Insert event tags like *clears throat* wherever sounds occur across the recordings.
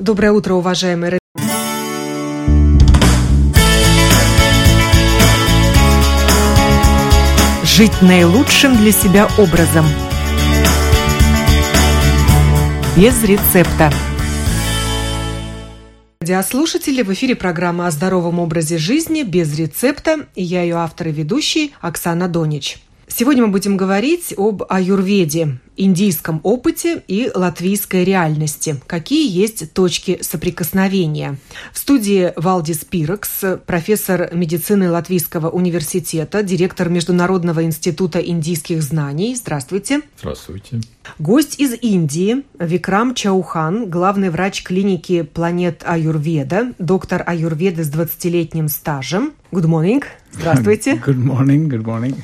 Доброе утро, уважаемые Жить наилучшим для себя образом. Без рецепта. Радиослушатели, в эфире программа о здоровом образе жизни без рецепта, и я ее автор и ведущий Оксана Донич. Сегодня мы будем говорить об аюрведе, индийском опыте и латвийской реальности. Какие есть точки соприкосновения? В студии Валдис Пирекс, профессор медицины Латвийского университета, директор Международного института индийских знаний. Здравствуйте. Здравствуйте. Гость из Индии Викрам Чаухан, главный врач клиники Планет Аюрведа, доктор аюрведы с 20-летним стажем. Good morning. Здравствуйте. Good morning. Good morning.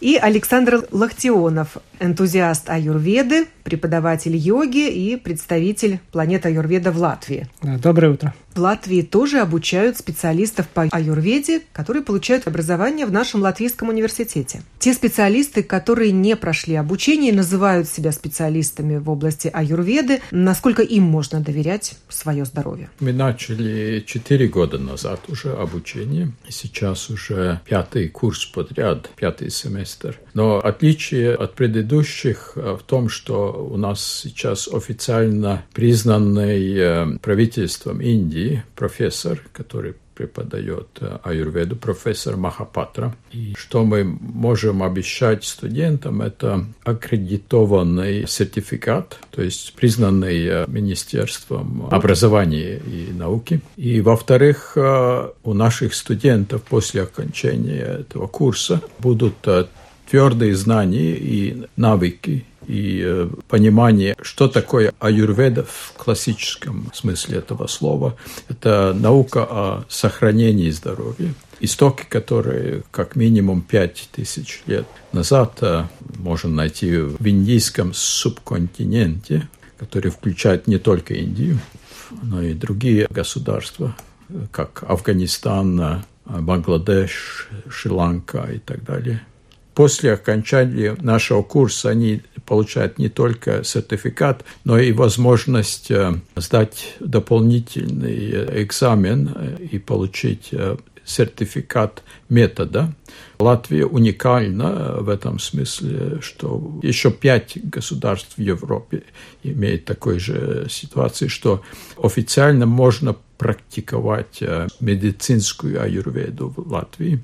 И Александр Лахтионов, энтузиаст аюрведы, преподаватель йоги и представитель планеты аюрведа в Латвии. Доброе утро. В Латвии тоже обучают специалистов по аюрведе, которые получают образование в нашем латвийском университете. Те специалисты, которые не прошли обучение, называют себя специалистами в области аюрведы. Насколько им можно доверять свое здоровье? Мы начали четыре года назад уже обучение. Сейчас уже пятый курс подряд, пятый семестр. Но отличие от предыдущих э, в том, что у нас сейчас официально признанный э, правительством Индии профессор, который преподает э, аюрведу, профессор Махапатра. И что мы можем обещать студентам, это аккредитованный сертификат, то есть признанный Министерством образования и науки. И, во-вторых, у наших студентов после окончания этого курса будут твердые знания и навыки и э, понимание, что такое аюрведа в классическом смысле этого слова. Это наука о сохранении здоровья. Истоки, которые как минимум пять тысяч лет назад э, можно найти в индийском субконтиненте, который включает не только Индию, но и другие государства, как Афганистан, Бангладеш, Шри-Ланка и так далее – после окончания нашего курса они получают не только сертификат, но и возможность э, сдать дополнительный экзамен э, и получить э, сертификат метода. Латвия уникальна в этом смысле, что еще пять государств в Европе имеют такой же ситуации, что официально можно практиковать медицинскую аюрведу в Латвии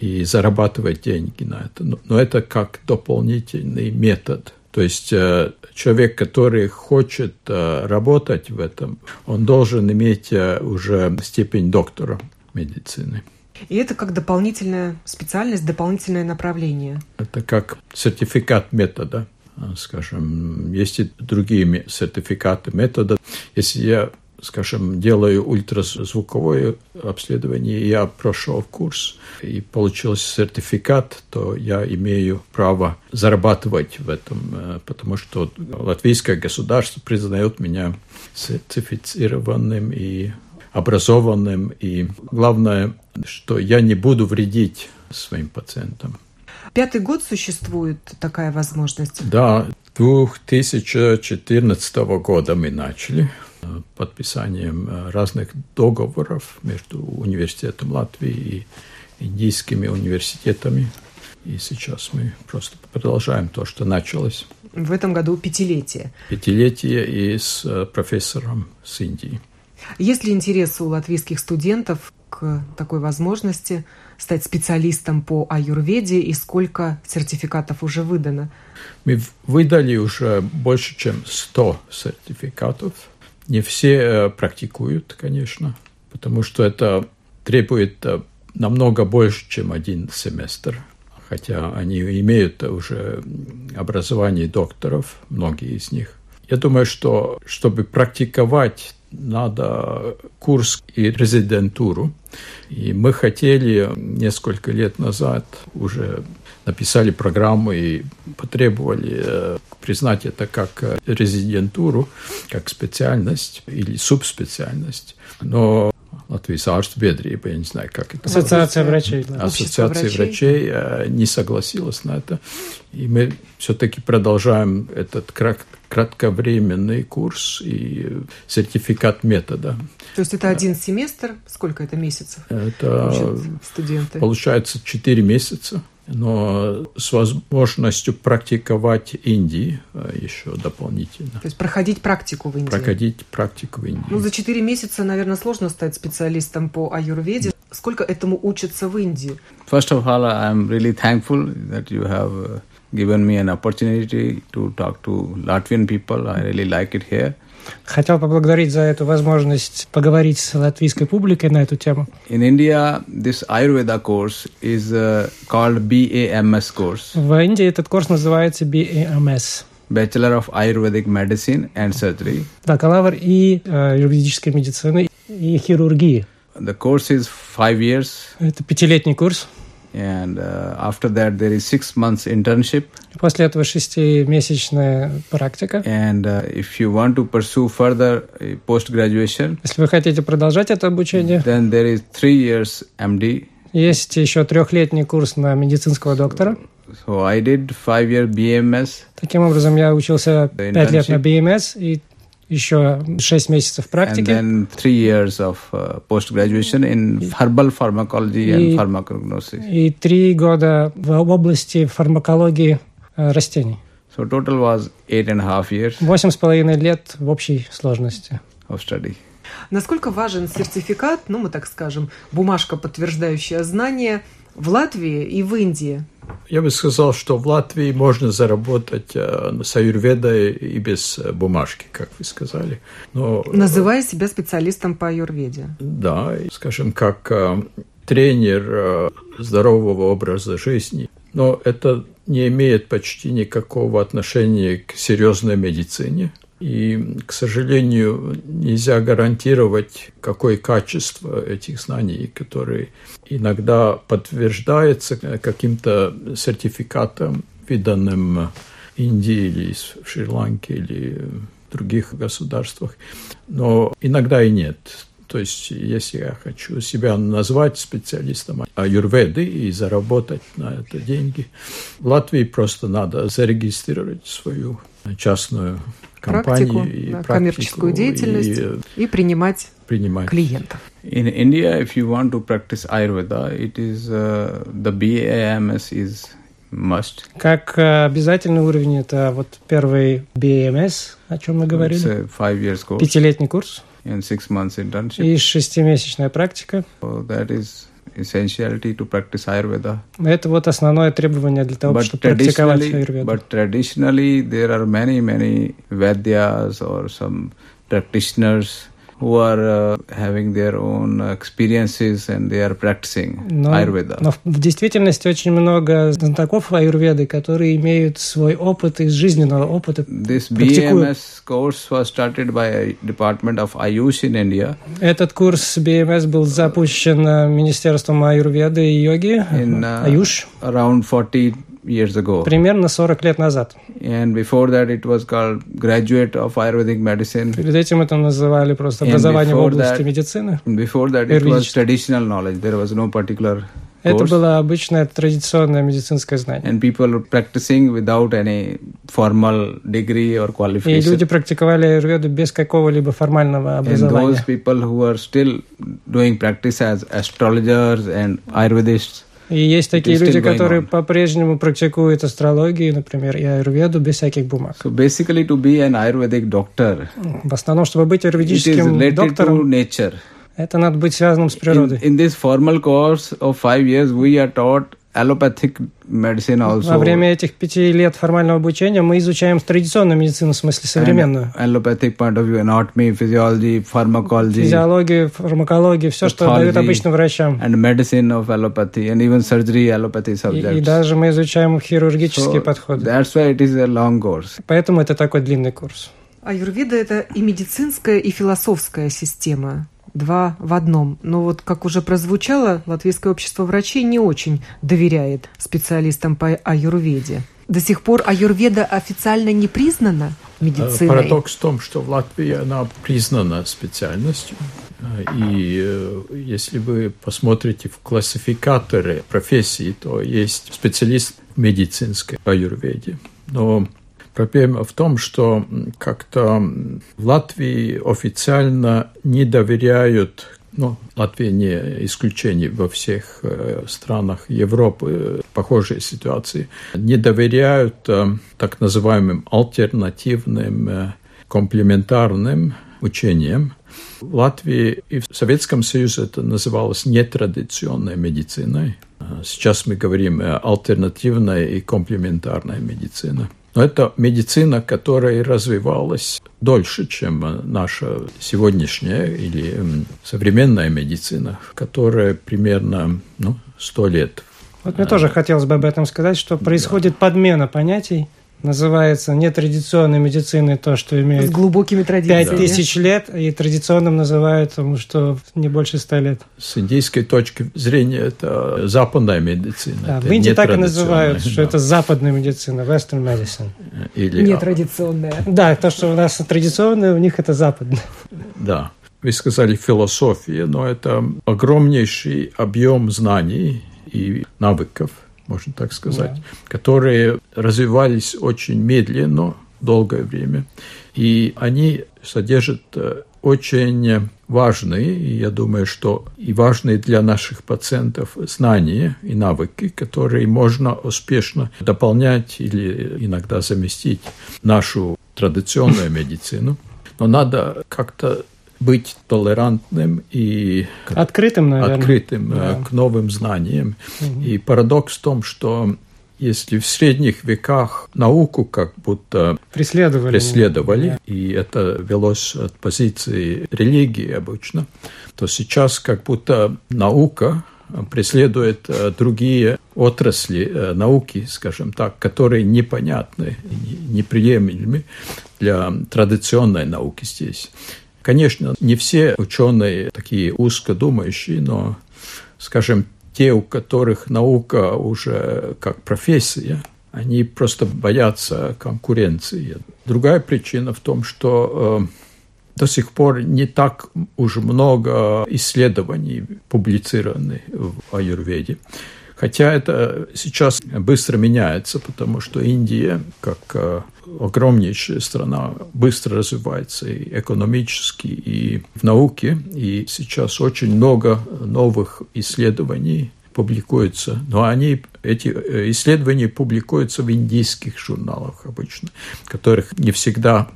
и зарабатывать деньги на это. Но это как дополнительный метод. То есть э, человек, который хочет э, работать в этом, он должен иметь э, уже степень доктора медицины. И это как дополнительная специальность, дополнительное направление. Это как сертификат метода, скажем. Есть и другие сертификаты метода. Если я скажем, делаю ультразвуковое обследование, я прошел курс и получил сертификат, то я имею право зарабатывать в этом, э, потому что латвийское государство признает меня сертифицированным и образованным, и главное, что я не буду вредить своим пациентам. Пятый год существует такая возможность? Да, 2014 года мы начали подписанием э, разных договоров между университетом Латвии и индийскими университетами. И сейчас мы просто продолжаем то, что началось. В этом году пятилетие. Пятилетие и с э, профессором с Индии. Есть ли интерес у латвийских студентов к такой возможности стать специалистом по аюрведе и сколько сертификатов уже выдано? Мы выдали уже больше, чем 100 сертификатов не все э, практикуют, конечно, потому что это требует э, намного больше, чем один семестр. Хотя они имеют уже образование докторов, многие из них. Я думаю, что чтобы практиковать, надо курс и резидентуру. И мы хотели несколько лет назад уже написали программу и потребовали э, признать это как э, резидентуру, как специальность или субспециальность. Но Латвийская артбедрия, я не знаю, как это Ассоциация врачей. Да. Ассоциация врачей. врачей не согласилась на это. И мы все-таки продолжаем этот кратковременный курс и сертификат метода. То есть это один семестр? Сколько это месяцев? Это студенты. получается 4 месяца но с возможностью практиковать Индии э, еще дополнительно. То есть проходить практику в Индии? Проходить практику в Индии. Ну, за четыре месяца, наверное, сложно стать специалистом по аюрведе. Сколько этому учатся в Индии? First of all, I'm really thankful that you have uh, given me an opportunity to talk to Latvian people. I really like it here. Хотел поблагодарить за эту возможность поговорить с латвийской публикой на эту тему. In India, this Ayurveda course is uh, called BAMS course. В Индии этот курс называется BAMS. Bachelor of Ayurvedic Medicine and Surgery. Бакалавр и э, юридической медицины и хирургии. The course is five years. Это пятилетний курс. And uh, after that there is six months internship. После этого шестимесячная практика. And uh, if you want to pursue further post graduation, если вы хотите продолжать это обучение, then there is three years MD. Есть еще трехлетний курс на медицинского доктора. So I did five year BMS. Таким образом, я учился пять лет на BMS и еще шесть месяцев практики. And then three years of uh, post graduation in herbal pharmacology and pharmacognosis. И три года в области фармакологии э, растений. So total was eight and a half years. Восемь с половиной лет в общей сложности. Of study. Насколько важен сертификат, ну мы так скажем, бумажка, подтверждающая знания в Латвии и в Индии? Я бы сказал, что в Латвии можно заработать э, с аюрведой и без э, бумажки, как вы сказали. Но, э, Называя себя специалистом по аюрведе. Да, скажем, как тренер здорового образа жизни. Но это не имеет почти никакого отношения к серьезной медицине. И, к сожалению, нельзя гарантировать, какое качество этих знаний, которые иногда подтверждается каким-то сертификатом, виданным Индии или в Шри-Ланке или в других государствах. Но иногда и нет. То есть, если я хочу себя назвать специалистом аюрведы и заработать на это деньги, в Латвии просто надо зарегистрировать свою частную компанию практику, и да, коммерческую деятельность и, и принимать, принимать клиентов. In India, if you want to practice Ayurveda, it is uh, the BAMS is must. Как обязательный уровень это вот первый BAMS, о чем мы говорили. It's a five years course. Пятилетний курс. And six months internship. И шестимесячная практика. So that is essentiality to practice Ayurveda. Это вот основное требование для того, but чтобы практиковать аюрведу. But traditionally there are many, many Vadyas or some practitioners who are uh, having their own experiences and they are practicing но, Ayurveda. Но в действительности очень много знатоков аюрведы, которые имеют свой опыт из жизненного опыта. This BMS course was started by a Department of Ayush in India. Этот курс BMS был запущен Министерством аюрведы и йоги, in, uh, Ayush. Around 40 years ago. Примерно 40 лет назад. And before that it was called Graduate of Ayurvedic Medicine. Перед этим это называли просто образование в области that, медицины. Before that it was traditional knowledge. There was no particular это было обычное традиционное медицинское знание. And people were practicing without any formal degree or qualification. И люди практиковали аюрведу без какого-либо формального образования. And those people who are still doing practice as astrologers and Ayurvedists и есть такие люди, которые по-прежнему практикуют астрологию, например, и аюрведу без всяких бумаг. So basically to be an Ayurvedic doctor, в основном, чтобы быть аюрведическим доктором, to nature. это надо быть связанным с природой. In, in this formal course of five years, we are taught allopathic medicine also. Во время этих пяти лет формального обучения мы изучаем традиционную медицину, в смысле современную. And allopathic point of view, anatomy, physiology, pharmacology. Физиологию, фармакологию, все, что дают обычным врачам. And medicine of allopathy, and even surgery, allopathy subjects. И, и даже мы изучаем хирургические so подходы. That's why it is a long course. Поэтому это такой длинный курс. Аюрведа – это и медицинская, и философская система два в одном. Но вот, как уже прозвучало, Латвийское общество врачей не очень доверяет специалистам по аюрведе. До сих пор аюрведа официально не признана медициной. Парадокс в том, что в Латвии она признана специальностью. И э, если вы посмотрите в классификаторы профессий, то есть специалист медицинской аюрведе. Но проблема в том, что как-то в Латвии официально не доверяют ну, Латвия не исключение во всех э, странах Европы, э, похожие ситуации, не доверяют э, так называемым альтернативным комплементарным учениям. В Латвии и в Советском Союзе это называлось нетрадиционной медициной. Сейчас мы говорим альтернативная и комплементарная медицина. Но это медицина, которая развивалась дольше, чем наша сегодняшняя или современная медицина, которая примерно ну, 100 лет. Вот мне тоже хотелось бы об этом сказать, что происходит да. подмена понятий называется нетрадиционной медициной то, что имеет с глубокими традициями. Пять тысяч лет, и традиционным называют, потому что не больше ста лет. С индийской точки зрения это западная медицина. Да, в Индии так и называют, что да. это западная медицина, western medicine. Или... Нетрадиционная. Да, то, что у нас традиционное, у них это западное. Да. Вы сказали философия, но это огромнейший объем знаний и навыков – можно так сказать, да. которые развивались очень медленно, долгое время. И они содержат э, очень важные, и я думаю, что и важные для наших пациентов знания и навыки, которые можно успешно дополнять или иногда заместить нашу традиционную медицину. Но надо как-то быть толерантным и открытым, наверное. открытым э, да. к новым знаниям. Угу. И парадокс в том, что если в средних веках науку как будто преследовали, преследовали да. и это велось от позиции религии обычно, то сейчас как будто наука преследует э, другие отрасли э, науки, скажем так, которые непонятны, неприемлемы для традиционной науки здесь. Конечно, не все ученые такие узкодумающие, но, скажем, те, у которых наука уже как профессия, они просто боятся конкуренции. Другая причина в том, что э, до сих пор не так уж много исследований публицированы в аюрведе. Хотя это сейчас быстро меняется, потому что Индия, как э, огромнейшая страна, быстро развивается и экономически, и в науке. И сейчас очень много новых исследований публикуются, но они, эти э, исследования публикуются в индийских журналах обычно, которых не всегда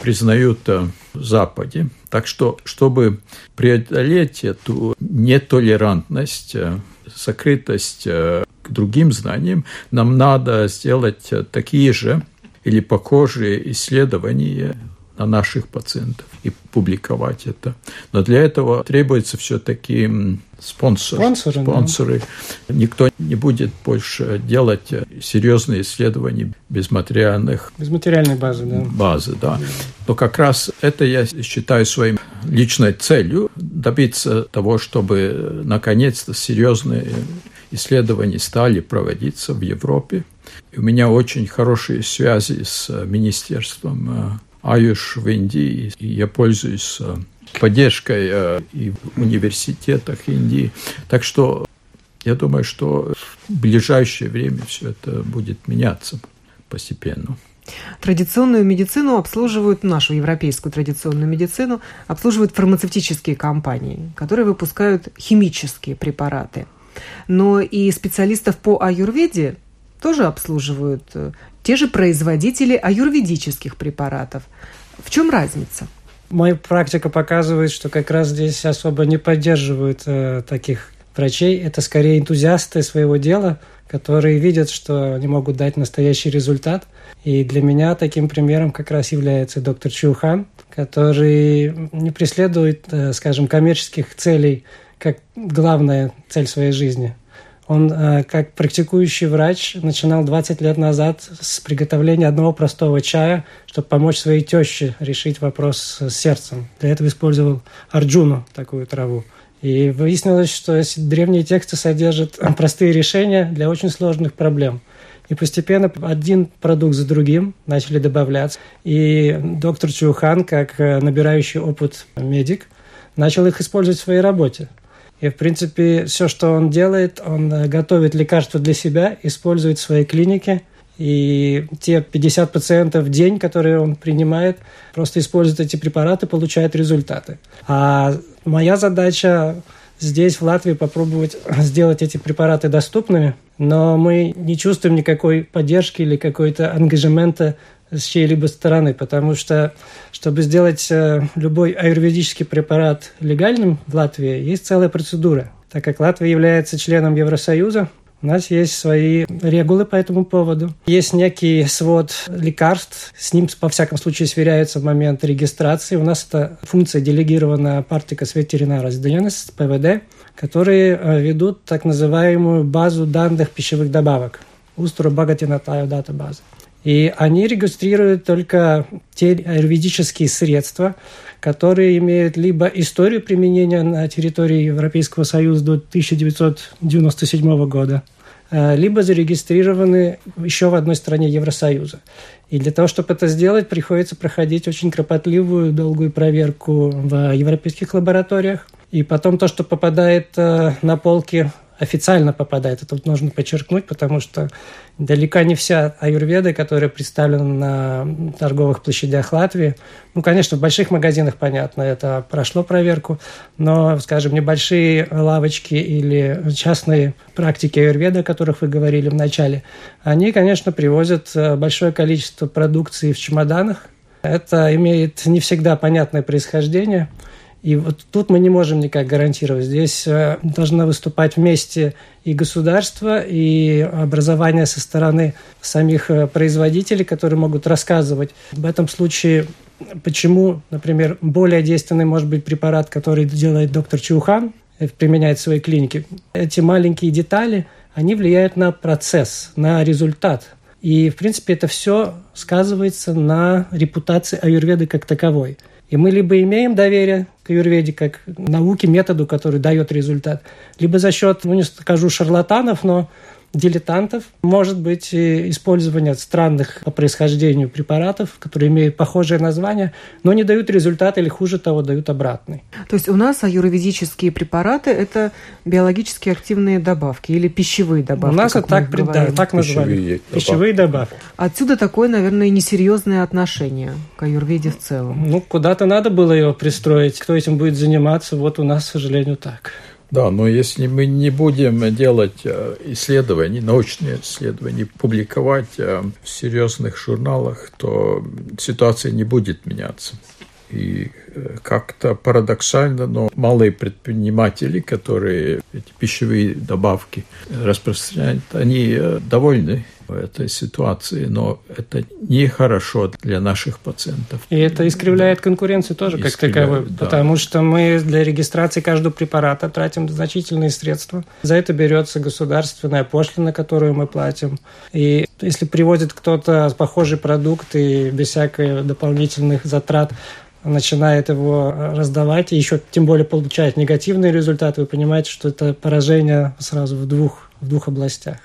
признают э, в Западе. Так что, чтобы преодолеть эту нетолерантность э, к другим знаниям, нам надо сделать такие же или похожие исследования на наших пациентов и публиковать это. Но для этого требуется все-таки спонсор, спонсоры. спонсоры. Да. Никто не будет больше делать серьезные исследования без материальных... Без материальной базы, да. Базы, да. Но как раз это я считаю своим личной целью добиться того, чтобы наконец-то серьезные исследования стали проводиться в Европе. И у меня очень хорошие связи с Министерством э, Аюш в Индии, и я пользуюсь э, поддержкой э, и в университетах Индии. Так что я думаю, что в ближайшее время все это будет меняться постепенно. Традиционную медицину обслуживают, нашу европейскую традиционную медицину, обслуживают фармацевтические компании, которые выпускают химические препараты. Но и специалистов по аюрведе тоже обслуживают э, те же производители аюрведических препаратов. В чем разница? Моя практика показывает, что как раз здесь особо не поддерживают э, таких врачей. Это скорее энтузиасты своего дела, которые видят, что они могут дать настоящий результат. И для меня таким примером как раз является доктор Чухан, который не преследует, э, скажем, коммерческих целей как главная цель своей жизни. Он, э, как практикующий врач, начинал 20 лет назад с приготовления одного простого чая, чтобы помочь своей теще решить вопрос с сердцем. Для этого использовал арджуну, такую траву. И выяснилось, что древние тексты содержат *clears throat* простые решения для очень сложных проблем. И постепенно один продукт за другим начали добавляться. И доктор Чухан, как э, набирающий опыт медик, начал их использовать в своей работе. И, в принципе, все, что он делает, он э, готовит лекарства для себя, использует в своей клинике. И те 50 пациентов в день, которые он принимает, просто использует эти препараты, получает результаты. А моя задача здесь, в Латвии, попробовать *laughs* сделать эти препараты доступными, но мы не чувствуем никакой поддержки или какой-то ангажемента с чьей-либо стороны, потому что, чтобы сделать э, любой аюрведический препарат легальным в Латвии, есть целая процедура. Так как Латвия является членом Евросоюза, у нас есть свои регулы по этому поводу. Есть некий свод лекарств, с ним, по всяком случае, сверяется в момент регистрации. У нас эта функция делегирована Партикас ветеринара Сденес, ПВД, которые э, ведут так называемую базу данных пищевых добавок. Устро Багатинатаю дата база. И они регистрируют только те аюрведические средства, которые имеют либо историю применения на территории Европейского Союза до 1997 года, э, либо зарегистрированы еще в одной стране Евросоюза. И для того, чтобы это сделать, приходится проходить очень кропотливую, долгую проверку в европейских лабораториях. И потом то, что попадает э, на полки официально попадает. Это вот нужно подчеркнуть, потому что далеко не вся аюрведа, которая представлена на торговых площадях Латвии, ну, конечно, в больших магазинах, понятно, это прошло проверку, но, скажем, небольшие лавочки или частные практики аюрведа, о которых вы говорили в начале, они, конечно, привозят э, большое количество продукции в чемоданах. Это имеет не всегда понятное происхождение – и вот тут мы не можем никак гарантировать. Здесь э, должно выступать вместе и государство, и образование со стороны самих э, производителей, которые могут рассказывать. В этом случае, почему, например, более действенный может быть препарат, который делает доктор Чухан, э, применяет в своей клинике. Эти маленькие детали, они влияют на процесс, на результат. И, в принципе, это все сказывается на репутации аюрведы как таковой – и мы либо имеем доверие к аюрведе как науке, методу, который дает результат, либо за счет, ну не скажу шарлатанов, но дилетантов. Может быть использование странных по происхождению препаратов, которые имеют похожее название, но не дают результат или хуже того, дают обратный. То есть у нас аюрведические препараты – это биологически активные добавки или пищевые добавки? У нас это так, да, так называют. Пищевые, пищевые добавки. Отсюда такое, наверное, несерьезное отношение к аюрведе в целом. Ну, куда-то надо было его пристроить. Кто этим будет заниматься, вот у нас, к сожалению, так. Да, но если мы не будем делать э, исследования, научные исследования, публиковать э, в серьезных журналах, то ситуация не будет меняться. И э, как-то парадоксально, но малые предприниматели, которые эти пищевые добавки распространяют, они довольны этой ситуации, но это нехорошо для наших пациентов. И это искривляет конкуренцию тоже как таковой, да. потому что мы для регистрации каждого препарата тратим значительные средства. За это берется государственная пошлина, которую мы платим. И если приводит кто-то похожий продукт и без всяких дополнительных затрат начинает его раздавать, и еще тем более получает негативный результат, вы понимаете, что это поражение сразу в двух, в двух областях.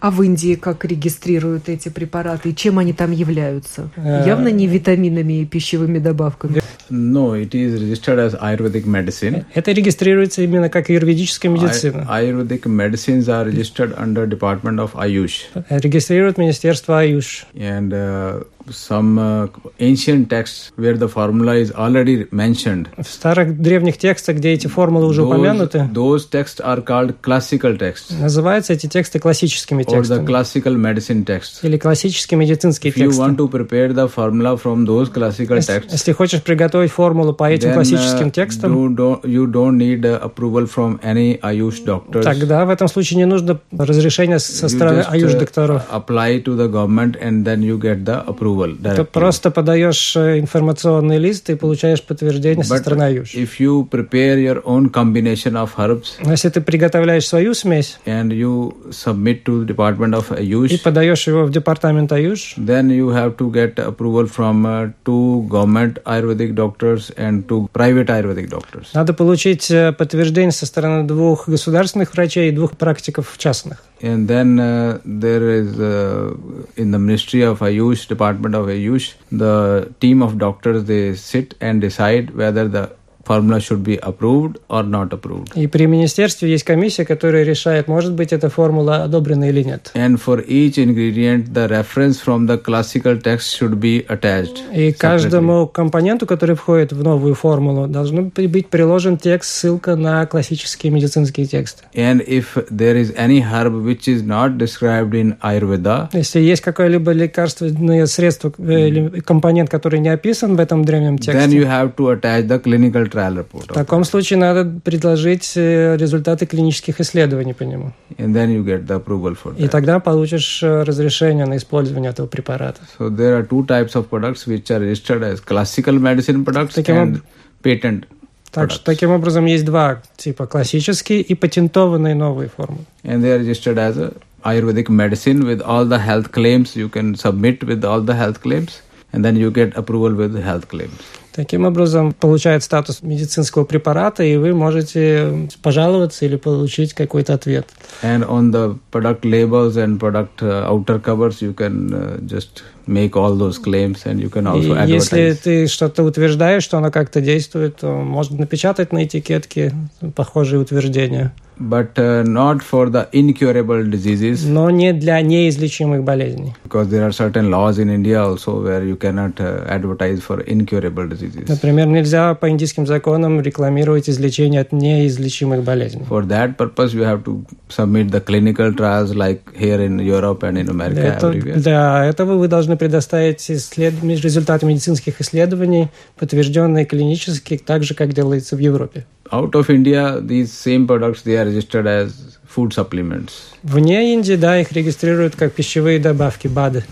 А в Индии как регистрируют эти препараты и чем они там являются? Э, Явно не витаминами и пищевыми добавками. No, it is registered as Ayurvedic medicine. Это регистрируется именно как аюрведическая медицина. Ayurvedic medicines are registered under Department of Ayush. Регистрирует Министерство Аюш. And uh, some uh, ancient texts where the formula is already mentioned. В старых древних текстах, где эти формулы уже упомянуты. Those texts are called classical texts. Называются эти тексты классическими классическими текстами. Or the classical medicine texts. Или классические медицинские If тексты. You want to prepare the formula from those classical если, texts, если хочешь приготовить формулу по этим then, классическим uh, текстам, you don't, you don't need approval from any Ayush doctors. Тогда в этом случае не нужно разрешения со стороны Ayush докторов. Apply to the government and then you get the approval. Ты просто подаешь информационный лист и получаешь подтверждение But со стороны Ayush. If you prepare your own combination of herbs, если ты приготовляешь свою смесь, and you submit to Department of Ayush, и подаешь его в департамент Аюш, then you have to get approval from uh, two government Ayurvedic doctors and two private Ayurvedic doctors. Надо получить подтверждение со стороны двух государственных врачей и двух практиков частных. And then uh, there is uh, in the Ministry of Ayush, Department of Ayush, the team of doctors they sit and decide whether the formula should be approved or not approved. И при министерстве есть комиссия, которая решает, может быть эта формула одобрена или нет. And for each ingredient, the reference from the classical text should be attached. И каждому компоненту, который входит в новую формулу, должен быть приложен текст, ссылка на классические медицинские тексты. And if there is any herb which is not described in Ayurveda, Если есть какое-либо лекарственное средство э, или компонент, который не описан в этом древнем then you тексте, have to attach the clinical trial report. в таком случае надо предложить э, результаты клинических исследований по нему. And then you get the approval for И that. тогда получишь э, разрешение на использование этого препарата. So there are two types of products which are registered as classical medicine products Таким and patent Так что таким образом есть два типа классические и патентованные новые формы. And they are registered as a Ayurvedic medicine with all the health claims. You can submit with all the health claims and then you get approval with health claims. Таким образом получает статус медицинского препарата, и вы можете пожаловаться или получить какой-то ответ. And on the product labels and product uh, outer covers, you can uh, just make all those claims and you can also И если advertise. ты что-то утверждаешь, что оно как-то действует, то можно напечатать на этикетке похожие утверждения. But uh, not for the incurable diseases Но не для неизлечимых болезней. because there are certain laws in India also where you cannot uh, advertise for incurable diseases. Например, нельзя по индийским законам рекламировать излечение от неизлечимых болезней. For that purpose, you have to submit the clinical trials like here in Europe and in America everywhere. для этого вы должны предоставить исслед- результаты медицинских исследований, подтвержденные клинически, так же, как делается в Европе. Out of India, these same products they are registered as food supplements. Вне Индии, да, их регистрируют как пищевые добавки, БАДы.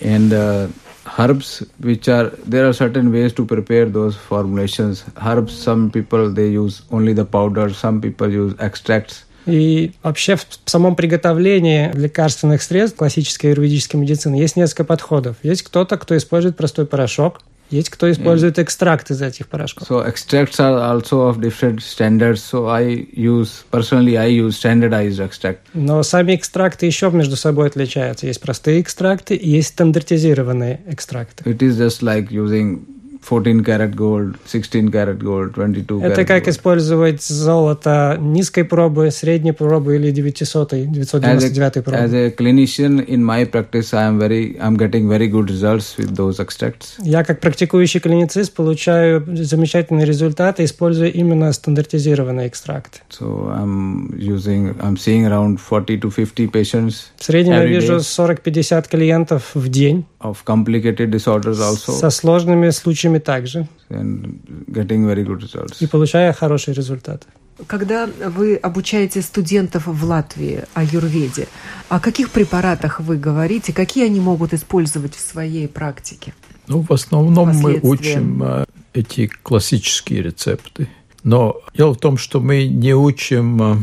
and uh, herbs which are there are certain ways to prepare those formulations herbs some people they use only the powder some people use extracts И вообще в самом приготовлении лекарственных средств классической аюрведической медицины есть несколько подходов. Есть кто-то, кто использует простой порошок, есть кто использует экстракт из этих порошков. so extracts are also of different standards so i use personally i use standardized extract Но сами экстракты еще между собой отличаются. Есть простые экстракты есть стандартизированные экстракты. it is just like using 14 karat gold 16 karat gold 22 Это karat как gold. использовать золото низкой пробы, средней пробы или 900 as 999 a, пробы. as a clinician in my practice i am very i'm getting very good results with those extracts Я как практикующий клиницист получаю замечательные результаты, используя именно стандартизированные экстракты. So I'm using, I'm seeing around 40 to 50 patients В среднем я вижу day. 40-50 клиентов в день of complicated disorders со also сложными случаями также and getting very good results. и получая хороший результат. Когда вы обучаете студентов в Латвии аюрведе, о каких препаратах вы говорите, какие они могут использовать в своей практике? Ну, в основном мы учим э, эти классические рецепты. Но дело в том, что мы не учим э,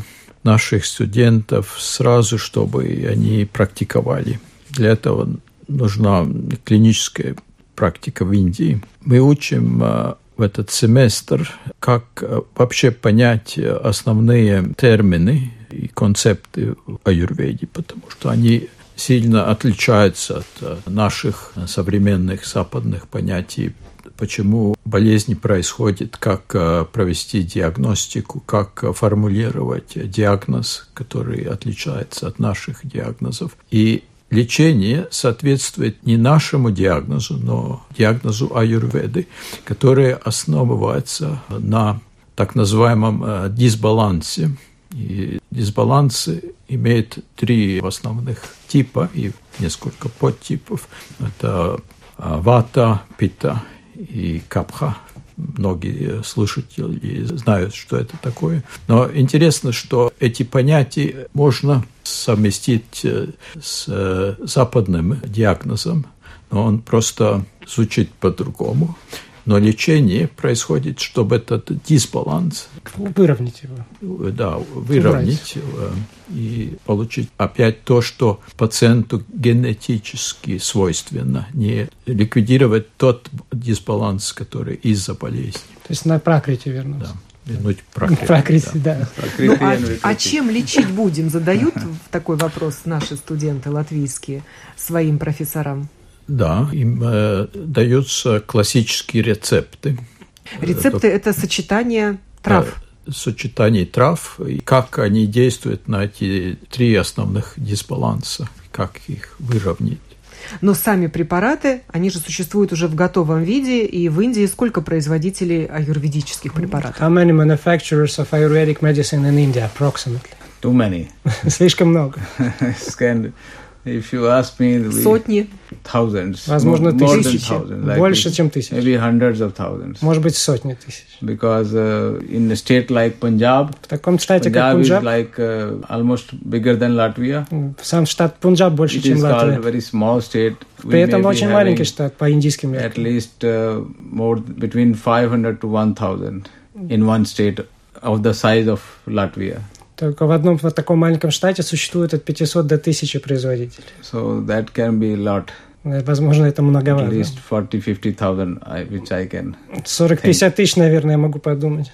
наших студентов сразу, чтобы они практиковали. Для этого нужна клиническая практика в Индии. Мы учим э, в этот семестр, как э, вообще понять основные термины и концепты в аюрведе, потому что они сильно отличаются от э, наших современных западных понятий, почему болезни происходят, как провести диагностику, как формулировать диагноз, который отличается от наших диагнозов. И лечение соответствует не нашему диагнозу, но диагнозу аюрведы, который основывается на так называемом э, дисбалансе. И дисбаланс имеет три основных типа и несколько подтипов. Это э, вата, пита и капха. Многие слушатели знают, что это такое. Но интересно, что эти понятия можно совместить э, с э, западным диагнозом, но он просто звучит по-другому. Но лечение происходит, чтобы этот дисбаланс Выровнять его. да, выровнять э, и получить опять то, что пациенту генетически свойственно, не ликвидировать тот дисбаланс, который из-за болезни. То есть на пракрите вернуться. Да. Вернуть пракрити, Пракрите, да. да. Ну, а, Criterion а with чем лечить будем? Задают *laughs* такой вопрос наши студенты латвийские своим профессорам. Да, им э, даются классические рецепты. Рецепты – это сочетание трав. Сочетание трав и как они действуют на эти три основных дисбаланса, как их выровнять. Но сами препараты, они же существуют уже в готовом виде, и в Индии сколько производителей аюрведических препаратов? How many manufacturers of Ayurvedic medicine in India, approximately? Too many. *laughs* Слишком много. *laughs* If you ask me, Сотни. Thousands. Возможно, more, тысячи. More than thousands, like Больше, чем тысячи. Maybe hundreds of thousands. Может быть, сотни тысяч. Because uh, in a state like Punjab, В таком штате, как Punjab is Пунджаб, like uh, almost bigger than Latvia. сам штат Пунджаб больше, It чем is called a Латвия. very small state. We При may этом be очень having маленький штат по индийским At меркам. least uh, more between 500 to 1,000 in one state of the size of Latvia. Только в одном вот таком маленьком штате существует от 500 до 1000 производителей. So that can be a lot. Э, Возможно, это At многовато. least 40-50,000, I- which I can. 40-50 тысяч, наверное, я могу подумать.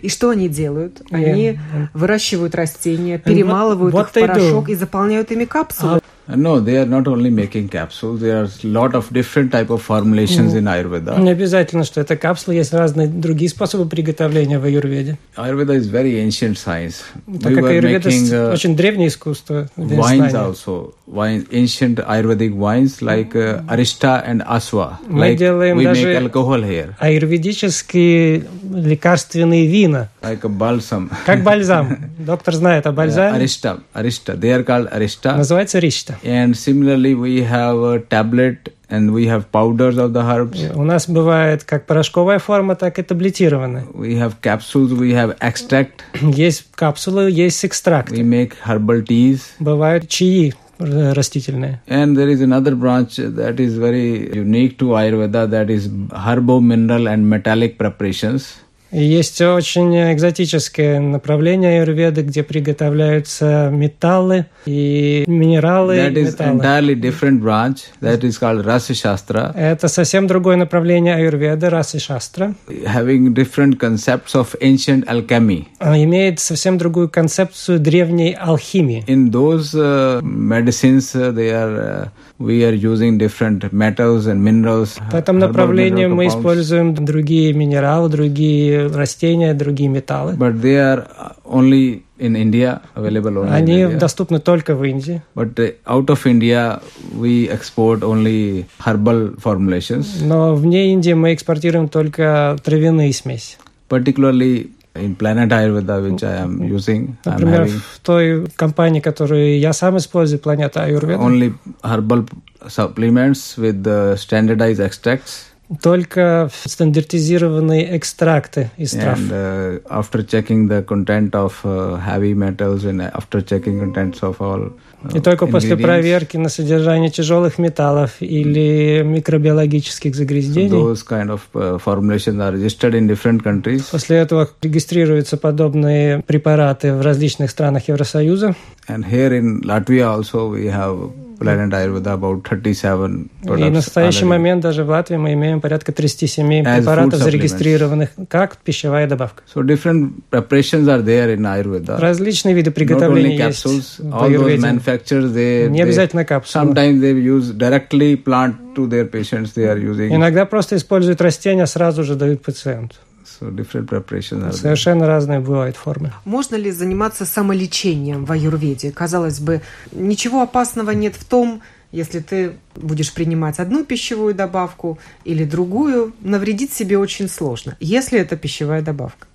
И что они делают? Они Yeah. выращивают растения, перемалывают what их в порошок do? и заполняют ими капсулы. Uh, No, they are not only making capsules. There are a lot of different type of formulations in Ayurveda. Не обязательно, что это капсулы, есть разные другие способы приготовления в аюрведе. Ayurveda is very ancient science. Так we как were аюрведа making с- uh, очень древнее искусство. wines знания. also. Wine, ancient Ayurvedic wines like uh, Arista and Aswa. Мы like делаем we даже- make alcohol here, Аюрведические лекарственные вина. like a balsam. Как *laughs* бальзам. Доктор знает о бальзаме. Arista, Arista. They are called Arista. Называется ришта. And similarly, we have a tablet and we have powders of the herbs. У нас бывает как порошковая форма, так и таблетированная. We have capsules, we have extract. Есть капсулы, есть экстракт. We make herbal teas. Бывают чаи растительные. And there is another branch that is very unique to Ayurveda that is herbo, mineral and metallic preparations. И есть очень экзотическое направление аюрведы, где приготовляются металлы и минералы. That is металлы. entirely different branch that is called Rasa Shastra, Это совсем другое направление аюрведы, расы шастра. having different concepts of ancient alchemy. А Имеет совсем другую концепцию древней алхимии. In those uh, medicines, uh, they are uh, we are using different metals and minerals. В этом направлении мы используем другие минералы, другие растения, другие металлы. but they are uh, only in India available only. in Они India. доступны только в Индии. But uh, out of India, we export only herbal formulations, Но вне Индии мы экспортируем только травяные смеси. particularly in Planet Ayurveda, which I am using. I'm Например, having в той компании, которую я сам использую, Планета Аюрведа, only herbal supplements with the standardized extracts. Только стандартизированные экстракты из трав. And uh, after checking the content of uh, heavy metals and after checking contents of all uh, И только после проверки на содержание тяжелых металлов или микробиологических загрязнений, those kind of uh, formulations are registered in different countries. после этого регистрируются подобные препараты в различных странах Евросоюза. And here in Latvia also we have Planet Ayurveda about 37 И products. в настоящий момент даже в Латвии мы имеем порядка 37 As препаратов зарегистрированных как пищевая добавка. So different preparations are there in Ayurveda. Различные виды приготовления есть capsules, в all those manufacturers they, Не обязательно капсулы. sometimes they use directly plant to their patients they are using. Иногда просто используют растения, сразу же дают пациенту. So different preparations are there. Совершенно разные бывают формы. Можно ли заниматься самолечением в аюрведе? Казалось бы, ничего опасного нет в том, если ты будешь принимать одну пищевую добавку или другую, навредить себе очень сложно, если это пищевая добавка.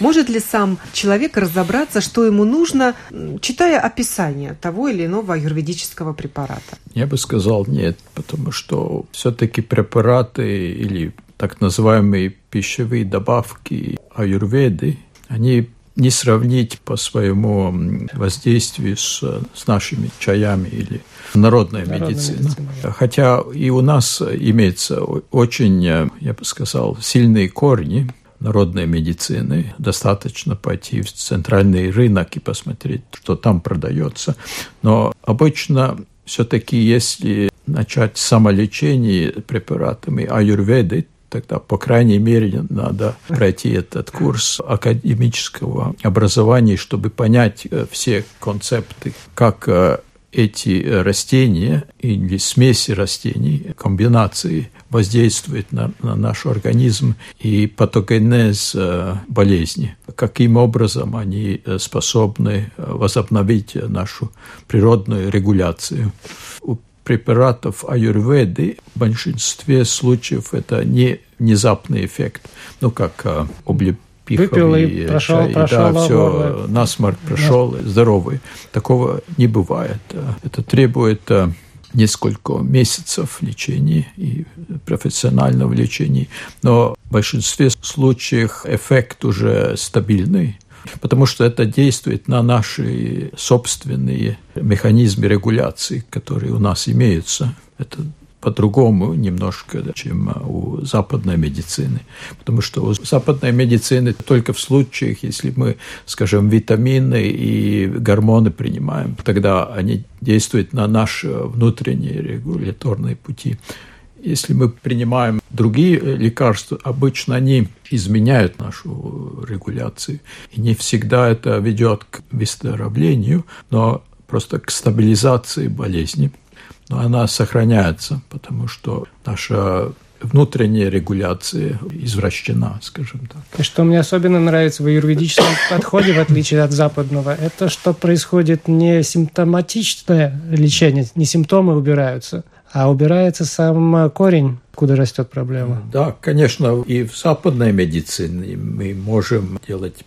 Может ли сам человек разобраться, что ему нужно, читая описание того или иного аюрведического препарата? Я бы сказал нет, потому что все-таки препараты или так называемые пищевые добавки аюрведы, они не сравнить по своему воздействию с, с нашими чаями или народной Народной медициной. медициной, Хотя и у нас имеется о- очень, э, я бы сказал, сильные корни народной медицины. Достаточно пойти в центральный рынок и посмотреть, что там продается. Но обычно все-таки, если начать самолечение препаратами аюрведы, тогда, по крайней мере, надо пройти этот курс академического образования, чтобы понять э, все концепты, как э, эти растения или смеси растений, комбинации воздействует на, на наш организм и патогенез э, болезни. Каким образом они способны возобновить нашу природную регуляцию. Препаратов аюрведы в большинстве случаев это не внезапный эффект, ну как облепиховый Выпил и прошел, чай, прошел, да, все, насморк прошел, здоровый. Такого не бывает. Это требует несколько месяцев лечения и профессионального лечения, но в большинстве случаев эффект уже стабильный, потому что это действует на наши собственные механизмы регуляции, которые у нас имеются. Это по-другому немножко, чем у западной медицины. Потому что у западной медицины только в случаях, если мы, скажем, витамины и гормоны принимаем, тогда они действуют на наши внутренние регуляторные пути. Если мы принимаем другие лекарства, обычно они изменяют нашу регуляцию. И не всегда это ведет к выздоровлению, но просто к стабилизации болезни но она сохраняется, потому что наша внутренняя регуляция извращена, скажем так. И что мне особенно нравится в аюрведическом *coughs* подходе, в отличие от западного, это что происходит не симптоматичное лечение, не симптомы убираются, а убирается сам корень, куда растет проблема. Да, конечно, и в западной медицине мы можем делать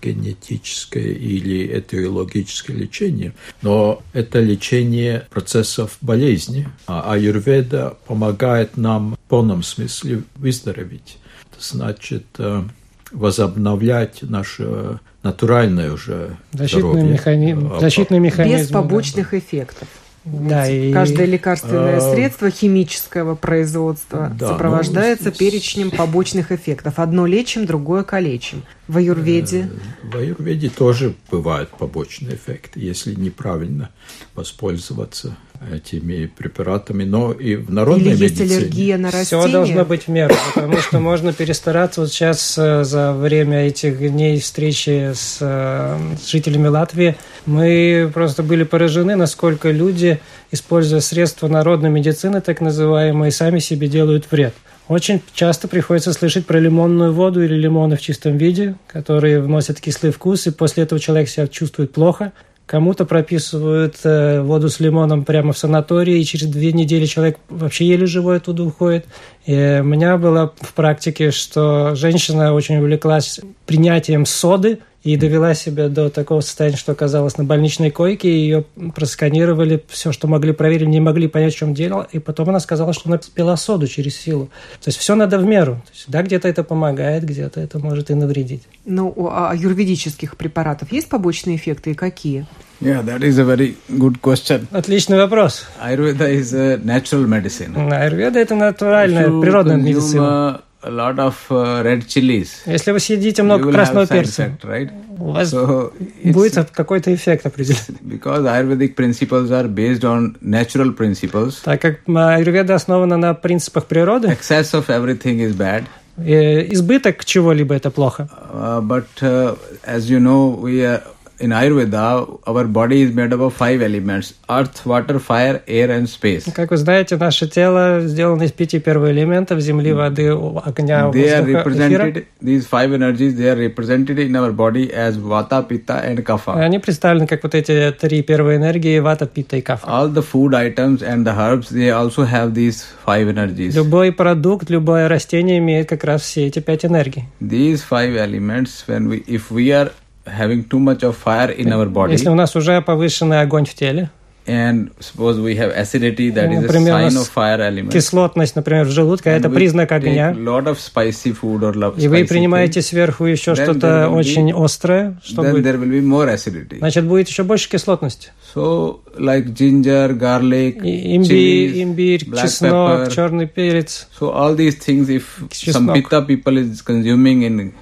генетическое или этиологическое лечение, но это лечение процессов болезни, а аюрведа помогает нам в полном смысле выздороветь. Это значит э, возобновлять наше натуральное уже защитный здоровье. Механи... А, защитный механизм. Без побочных да. эффектов. Да, и... Каждое лекарственное а... средство химического производства да, сопровождается ну, перечнем побочных эффектов. Одно лечим, другое калечим. В аюрведе? Э, в аюрведе тоже бывают побочные эффекты, если неправильно воспользоваться этими препаратами, но и в народной Или медицине. есть аллергия на растения? Все должно быть в меру, потому что можно перестараться. Вот сейчас э, за время этих дней встречи с, э, с жителями Латвии мы просто были поражены, насколько люди, используя средства народной медицины, так называемые, сами себе делают вред. Очень часто приходится слышать про лимонную воду или лимоны в чистом виде, которые вносят кислый вкус, и после этого человек себя чувствует плохо – Кому-то прописывают э, воду с лимоном прямо в санатории, и через две недели человек вообще еле живой оттуда уходит. И у меня было в практике, что женщина очень увлеклась принятием соды – и довела себя до такого состояния, что оказалась на больничной койке, ее просканировали, все, что могли, проверили, не могли понять, в чем дело, и потом она сказала, что она пила соду через силу. То есть все надо в меру. То есть, да, где-то это помогает, где-то это может и навредить. Ну, а юридических препаратов есть побочные эффекты и какие? Yeah, that is a very good question. Отличный вопрос. Ayurveda is a natural medicine. Ayurveda – это натуральная, природная медицина a lot of uh, red chilies. Если вы съедите много красного перца, effect, right? у вас so будет какой-то эффект определенный. Because Ayurvedic principles are based on natural principles. Так как аюрведа основана на принципах природы. Excess of everything is bad. Избыток чего-либо это плохо. Uh, but uh, as you know, we are in Ayurveda, our body is made up of five elements: earth, water, fire, air, and space. Как вы знаете, наше тело сделано из пяти первоэлементов: земли, воды, огня, They are represented. Эфира. These five energies they are represented in our body as vata, pitta, and kapha. Они представлены как вот эти три первые энергии: вата, пита и кафа. All the food items and the herbs they also have these five energies. Любой продукт, любое растение имеет как раз все эти пять энергий. These five elements, when we, if we are having too much of fire in our body. Если у нас уже повышенный огонь в теле. And suppose we have acidity, that is например, a sign of fire element. Кислотность, например, в желудке, это признак огня. Lot of spicy food or love И вы принимаете thing, сверху еще что-то очень be, острое, что then будет? there will be more acidity. Значит, будет еще больше кислотности. So, like ginger, garlic, имбирь, chilies, имбирь black чеснок, pepper. черный перец. So all these things, if чеснок. some pitta people is consuming in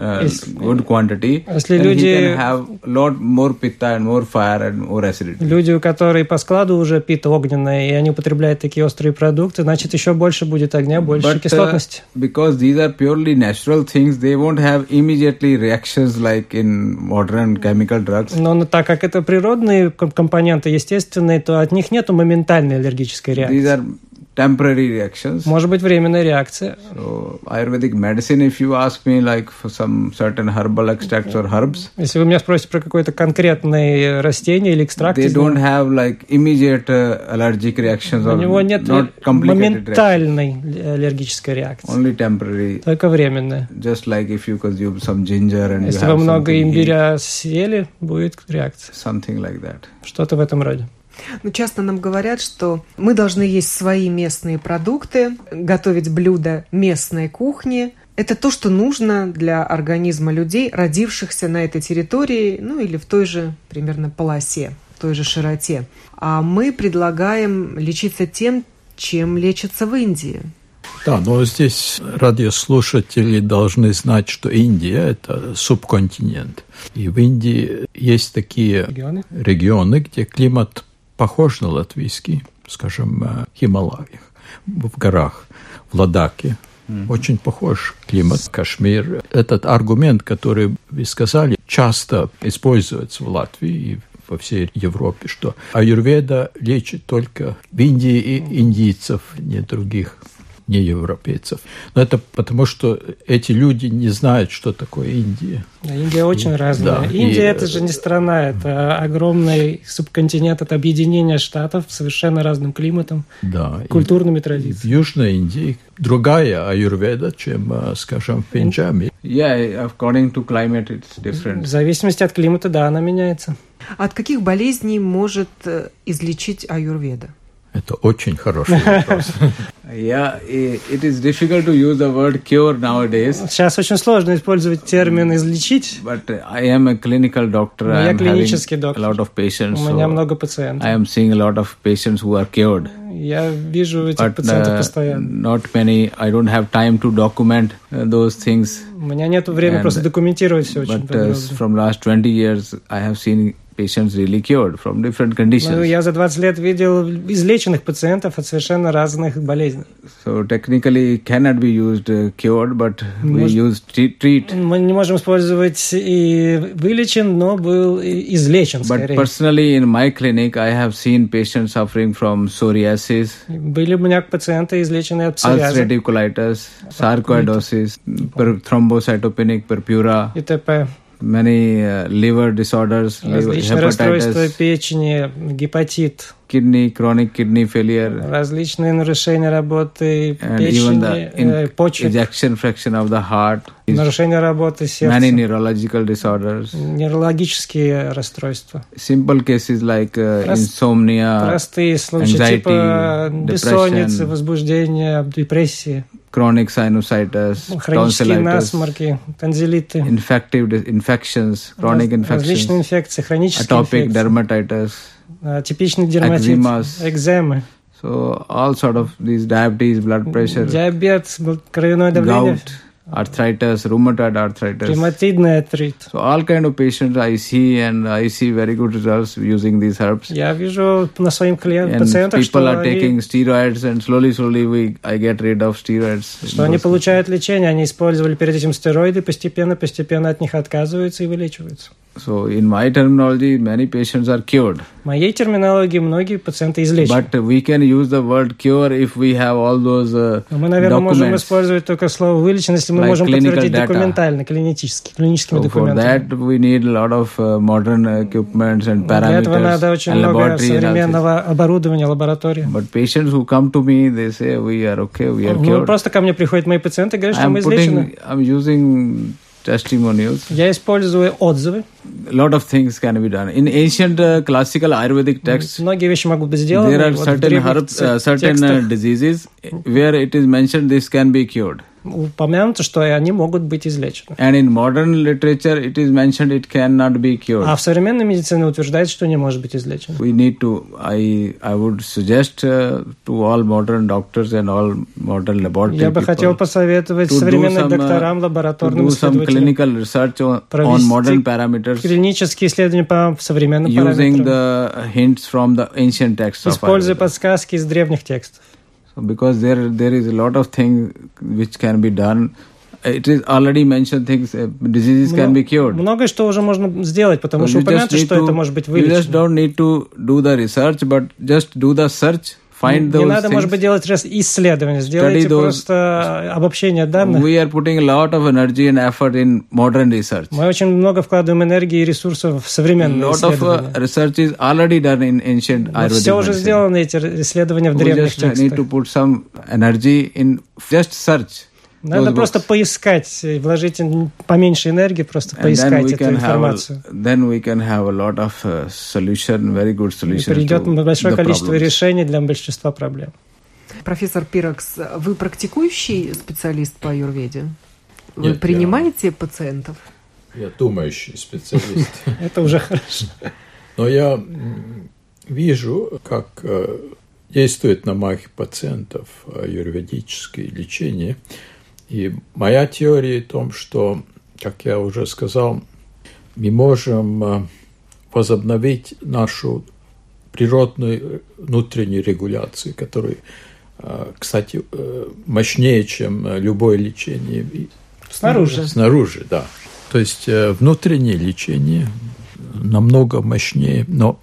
uh, good quantity, если люди, have lot more pitta and more fire and more acidity. Люди, у которых по складу уже пита огненная, и они употребляют такие острые продукты, значит, еще больше будет огня, больше But, кислотности. Uh, because these are purely natural things, they won't have immediately reactions like in modern chemical drugs. Но так как это природные компоненты, естественные, то от них нету моментальной аллергической реакции. These are temporary reactions. Может быть временная реакция. So Ayurvedic medicine, if you ask me, like for some certain herbal extracts or herbs, Если вы меня спросите про какое-то конкретное растение или экстракт, they don't have like immediate uh, allergic reactions у or него нет not complicated моментальной аллергической реакции, Only temporary. только временная. Just like if you consume some ginger and Если you вы have много something имбиря съели, будет реакция. something like that. Что-то в этом роде. Ну, часто нам говорят, что мы должны есть свои местные продукты, готовить блюда местной кухни. Это то, что нужно для организма людей, родившихся на этой территории, ну или в той же примерно полосе, в той же широте. А мы предлагаем лечиться тем, чем лечатся в Индии. Да, но здесь радиослушатели должны знать, что Индия – это субконтинент. И в Индии есть такие Регионы? регионы, где климат похож на латвийский, скажем, э, в Хималаях, в горах, в Ладаке. Очень похож климат, Кашмир. Этот аргумент, который вы сказали, часто используется в Латвии и во всей Европе, что аюрведа лечит только в Индии и индийцев, не других не европейцев. Но это потому, что эти люди не знают, что такое Индия. Да, Индия очень разная. Да, Индия и- это же не страна, это огромный субконтинент, это объединение штатов с совершенно разным климатом, Да. и- культурными и в традициями. Южной Индии другая аюрведа, чем, э, скажем, в Пенджабе. Yeah, according to climate, it's В different. зависимости от климата, да, она меняется. От каких болезней может э, излечить аюрведа? Это очень хороший вопрос. Yeah, i- it is difficult to use the word cure nowadays. Сейчас очень сложно использовать термин «излечить». But uh, I am a clinical doctor. Ну, I я клинический a доктор. lot of patients. У меня so много I пациентов. am seeing a lot of patients who are cured. Я вижу этих But пациентов uh, постоянно. not many. I don't have time to document uh, those things. У меня нет времени and- просто документировать все очень But uh, подробно. from last 20 years, I have seen patients really cured from different conditions. Ну, я за 20 лет видел излеченных пациентов от совершенно разных болезней. So technically, it cannot be used uh, cured, but we Может- use treat. Мы не можем использовать и вылечен, но был излечен But скорее. personally, in my clinic, I have seen patients suffering from psoriasis, Были у меня пациенты, излеченные от псориаза ulcerative colitis, sarcoidosis, thrombocytopenic purpura, и т.п. many uh, liver disorders, liver, Различные расстройства печени, гепатит, kidney, chronic kidney failure, различные нарушения работы печени, э, in- почек, ejection fraction of the heart, нарушения работы сердца, many neurological disorders, неврологические расстройства. simple cases like uh, Прост- insomnia, Простые случаи anxiety, типа бессонницы, возбуждения, депрессии, chronic sinusitis, хронические tonsillitis, насморки, танзелиты, infective dis- infections, chronic раз- различные infections, инфекции, хронические atopic инфекции, dermatitis. а, типичный дерматит, Экземаз. экземы, So all sort of these diabetes, blood pressure, диабет, бл- кровяное давление, gout, arthritis, rheumatoid arthritis. ревматидный артрит. So all kind of patients I see and I see very good results using these herbs. Я вижу на своих клиентах, And пациентах, people are taking steroids and slowly, slowly we I get rid of steroids. что они получают лечение, они использовали перед этим стероиды, постепенно, постепенно от них отказываются и вылечиваются. So in my terminology, many patients are cured. В моей терминологии многие пациенты излечены. But we can use the word cure if we have all those uh, Но мы, наверное, можем documents. использовать только слово «вылечен», если мы Like можем clinical подтвердить data. документально, клинически, клиническими So for документами. that we need a lot of uh, modern equipments and Для этого parameters надо очень and много laboratory analysis. современного оборудования, лаборатории. But patients who come to me, they say we are okay, we are Ну, cured. просто ко мне приходят мои пациенты и говорят, что I'm мы излечены. putting, I'm using testimonials. Я использую отзывы. A lot of things can be done. In ancient uh, classical Ayurvedic texts, Многие вещи могут быть сделаны. there are Вот в certain древних herbs, uh, те- certain uh, текстах diseases where it is mentioned this can be cured. упомянуто, что и они могут быть излечены. And in modern literature, it is mentioned it cannot be cured. А в современной медицине утверждается, что не может быть излечено. We need to. I I would suggest uh, to all modern doctors and all modern laboratory Я бы хотел people посоветовать to do современным some, uh, докторам, to лабораторным do some исследователям clinical research on, on Провести modern parameters клинические исследования по современным using the hints from the ancient texts используя подсказки из древних текстов. So because there there is a lot of things which can be done. It is already mentioned things. Uh, diseases can be cured. Многое что уже можно сделать, потому So что упомянуто, need что to- это может быть You just вылечено. don't need to do the research, but just do the search find Не those надо, things. может быть, делать раз исследования, сделайте those- просто обобщение данных. We are putting a lot of energy and effort in modern research. Мы очень много вкладываем энергии и ресурсов в современные lot of uh, исследования. research is already done in ancient Ayurvedic все уже сделаны, эти исследования в We древних just need to текстах. put some energy in just search. Надо those просто books. поискать, и вложить поменьше энергии, просто And then поискать we эту can have a, информацию. then we can have a lot of uh, solution, very good И solutions придет большое количество problems. решений для большинства проблем. Профессор Пирокс, вы практикующий специалист по аюрведе? Вы Нет, я- принимаете пациентов? Я думающий специалист. *laughs* Это уже хорошо. Но я вижу, как э, действует на моих пациентов э, юридическое лечение. И моя теория в том, что, как я уже сказал, мы можем э, возобновить нашу природную внутреннюю регуляцию, которая, э, кстати, э, мощнее, чем э, любое лечение Снаружи. Снаружи, да. То есть э, внутреннее лечение намного мощнее, но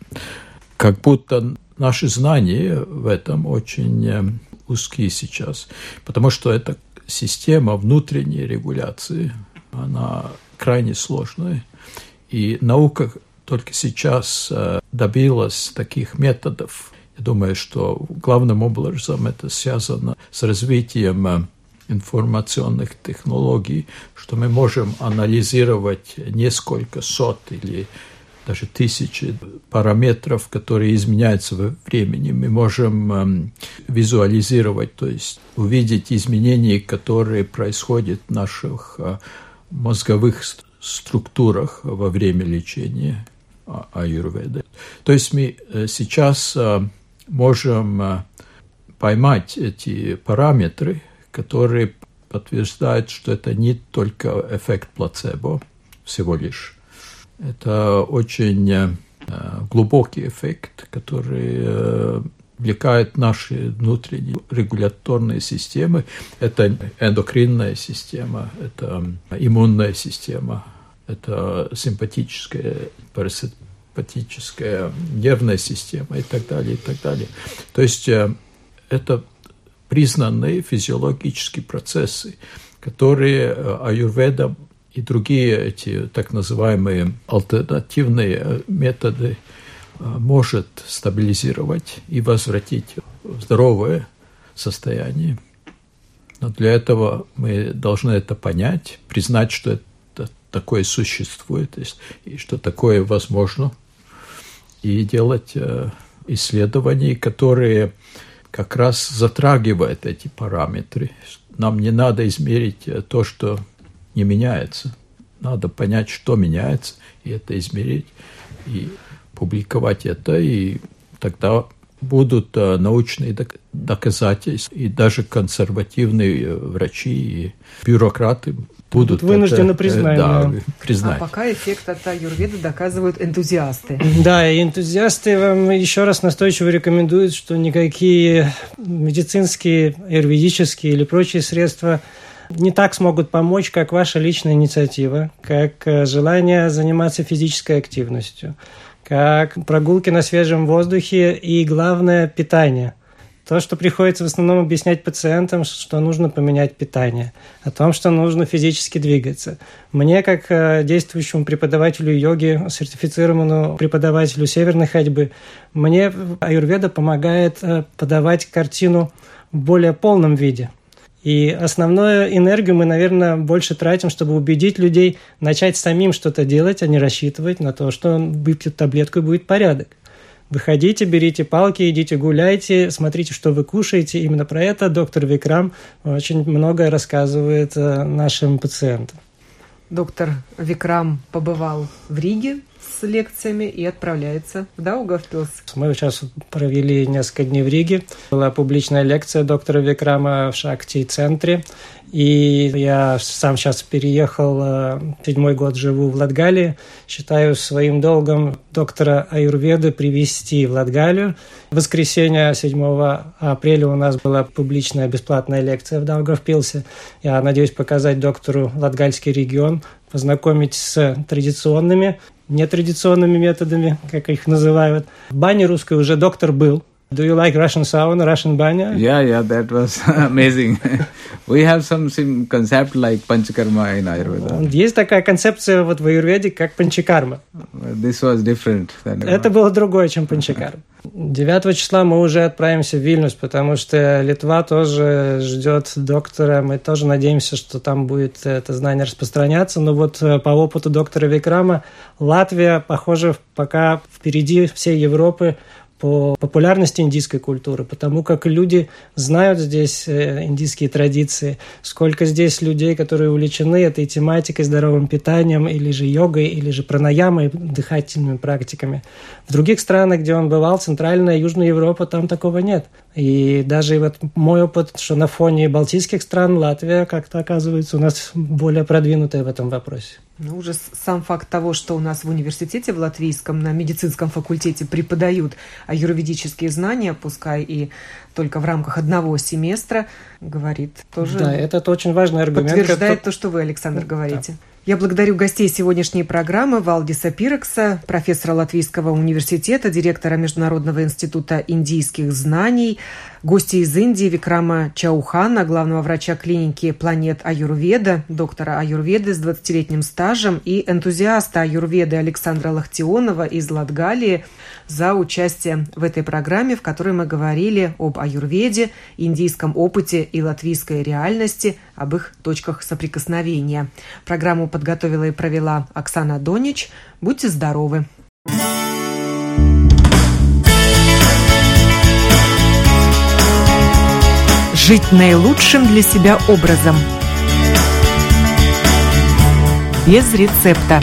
как будто наши знания в этом очень э, узкие сейчас, потому что эта система внутренней регуляции, она крайне сложная, и наука только сейчас э, добилась таких методов. Я думаю, что главным образом это связано с развитием э, информационных технологий, что мы можем анализировать несколько сот или даже тысячи параметров, которые изменяются во времени. Мы можем эм, визуализировать, то есть увидеть изменения, которые происходят в наших э, мозговых ст- структурах во время лечения а- аюрведы. То есть мы э, сейчас э, можем поймать эти параметры, которые подтверждают, что это не только эффект плацебо всего лишь. Это очень э, глубокий эффект, который э, влекает наши внутренние регуляторные системы. Это эндокринная система, это иммунная система, это симпатическая, парасимпатическая нервная система и так далее, и так далее. То есть э, это признанные физиологические процессы, которые аюрведа и другие эти так называемые альтернативные э, методы э, может стабилизировать и возвратить в здоровое состояние. Но для этого мы должны это понять, признать, что это такое существует, и что такое возможно, и делать э, исследования, которые как раз затрагивают эти параметры. Нам не надо измерить то, что не меняется. Надо понять, что меняется, и это измерить, и публиковать это, и тогда будут э, научные док- доказательства, и даже консервативные э, врачи и бюрократы будут вынуждены это, э, признать, да. признать. А пока эффект от аюрведы доказывают энтузиасты. Да, и энтузиасты вам еще раз настойчиво рекомендуют, что никакие медицинские, аюрведические или прочие средства не так смогут помочь, как ваша личная инициатива, как э, желание заниматься физической активностью, как прогулки на свежем воздухе и, главное, питание. То, что приходится в основном объяснять пациентам, что нужно поменять питание, о том, что нужно физически двигаться. Мне, как э, действующему преподавателю йоги, сертифицированному преподавателю северной ходьбы, мне аюрведа помогает э, подавать картину в более полном виде. И основную энергию мы, наверное, больше тратим, чтобы убедить людей начать самим что-то делать, а не рассчитывать на то, что он выпьет таблетку и будет порядок. Выходите, берите палки, идите гуляйте, смотрите, что вы кушаете. Именно про это доктор Викрам очень многое рассказывает э, нашим пациентам. Доктор Викрам побывал в Риге с лекциями и отправляется в Даугавпилс. Мы сейчас провели несколько дней в Риге. Была публичная лекция доктора Викрама в Шакти-центре. И я сам сейчас переехал, э, седьмой год живу в Латгалии. Считаю своим долгом доктора Аюрведы привести в Латгалию. В воскресенье 7 апреля у нас была публичная бесплатная лекция в Даугавпилсе. Я надеюсь показать доктору Латгальский регион, познакомить с традиционными, нетрадиционными методами, как их называют. В бане русской уже доктор был, Do you like Russian sauna, Russian banya? Yeah, yeah, that was *laughs* amazing. *laughs* We have some, some concept like panchakarma in Ayurveda. Есть такая концепция вот в аюрведе, как панчакарма. This was different. Than Это было другое, чем панчакарма. *laughs* 9 числа мы уже отправимся в Вильнюс, потому что Литва тоже ждет доктора. Мы тоже надеемся, что там будет это знание распространяться. Но вот э, по опыту доктора Викрама Латвия, похоже, пока впереди всей Европы по популярности индийской культуры, потому как люди знают здесь э, индийские традиции, сколько здесь людей, которые увлечены этой тематикой, здоровым питанием, или же йогой, или же пранаямой, дыхательными практиками. В других странах, где он бывал, Центральная и Южная Европа, там такого нет. И даже вот мой опыт, что на фоне балтийских стран Латвия как-то оказывается у нас более продвинутая в этом вопросе. Ну, уже сам факт того, что у нас в университете в латвийском на медицинском факультете преподают аюрведические знания, пускай и только в рамках одного семестра, говорит тоже. Да, это очень важный аргумент. Подтверждает то, что вы, Александр, говорите. Да. Я благодарю гостей сегодняшней программы Валдиса Пирекса, профессора Латвийского университета, директора Международного института индийских знаний, гостя из Индии Викрама Чаухана, главного врача клиники «Планет Аюрведа», доктора Аюрведы с 20-летним стажем и энтузиаста Аюрведы Александра Лахтионова из Латгалии за участие в этой программе, в которой мы говорили об аюрведе, индийском опыте и латвийской реальности, об их точках соприкосновения. Программу подготовила и провела Оксана Донич. Будьте здоровы! Жить наилучшим для себя образом. Без рецепта.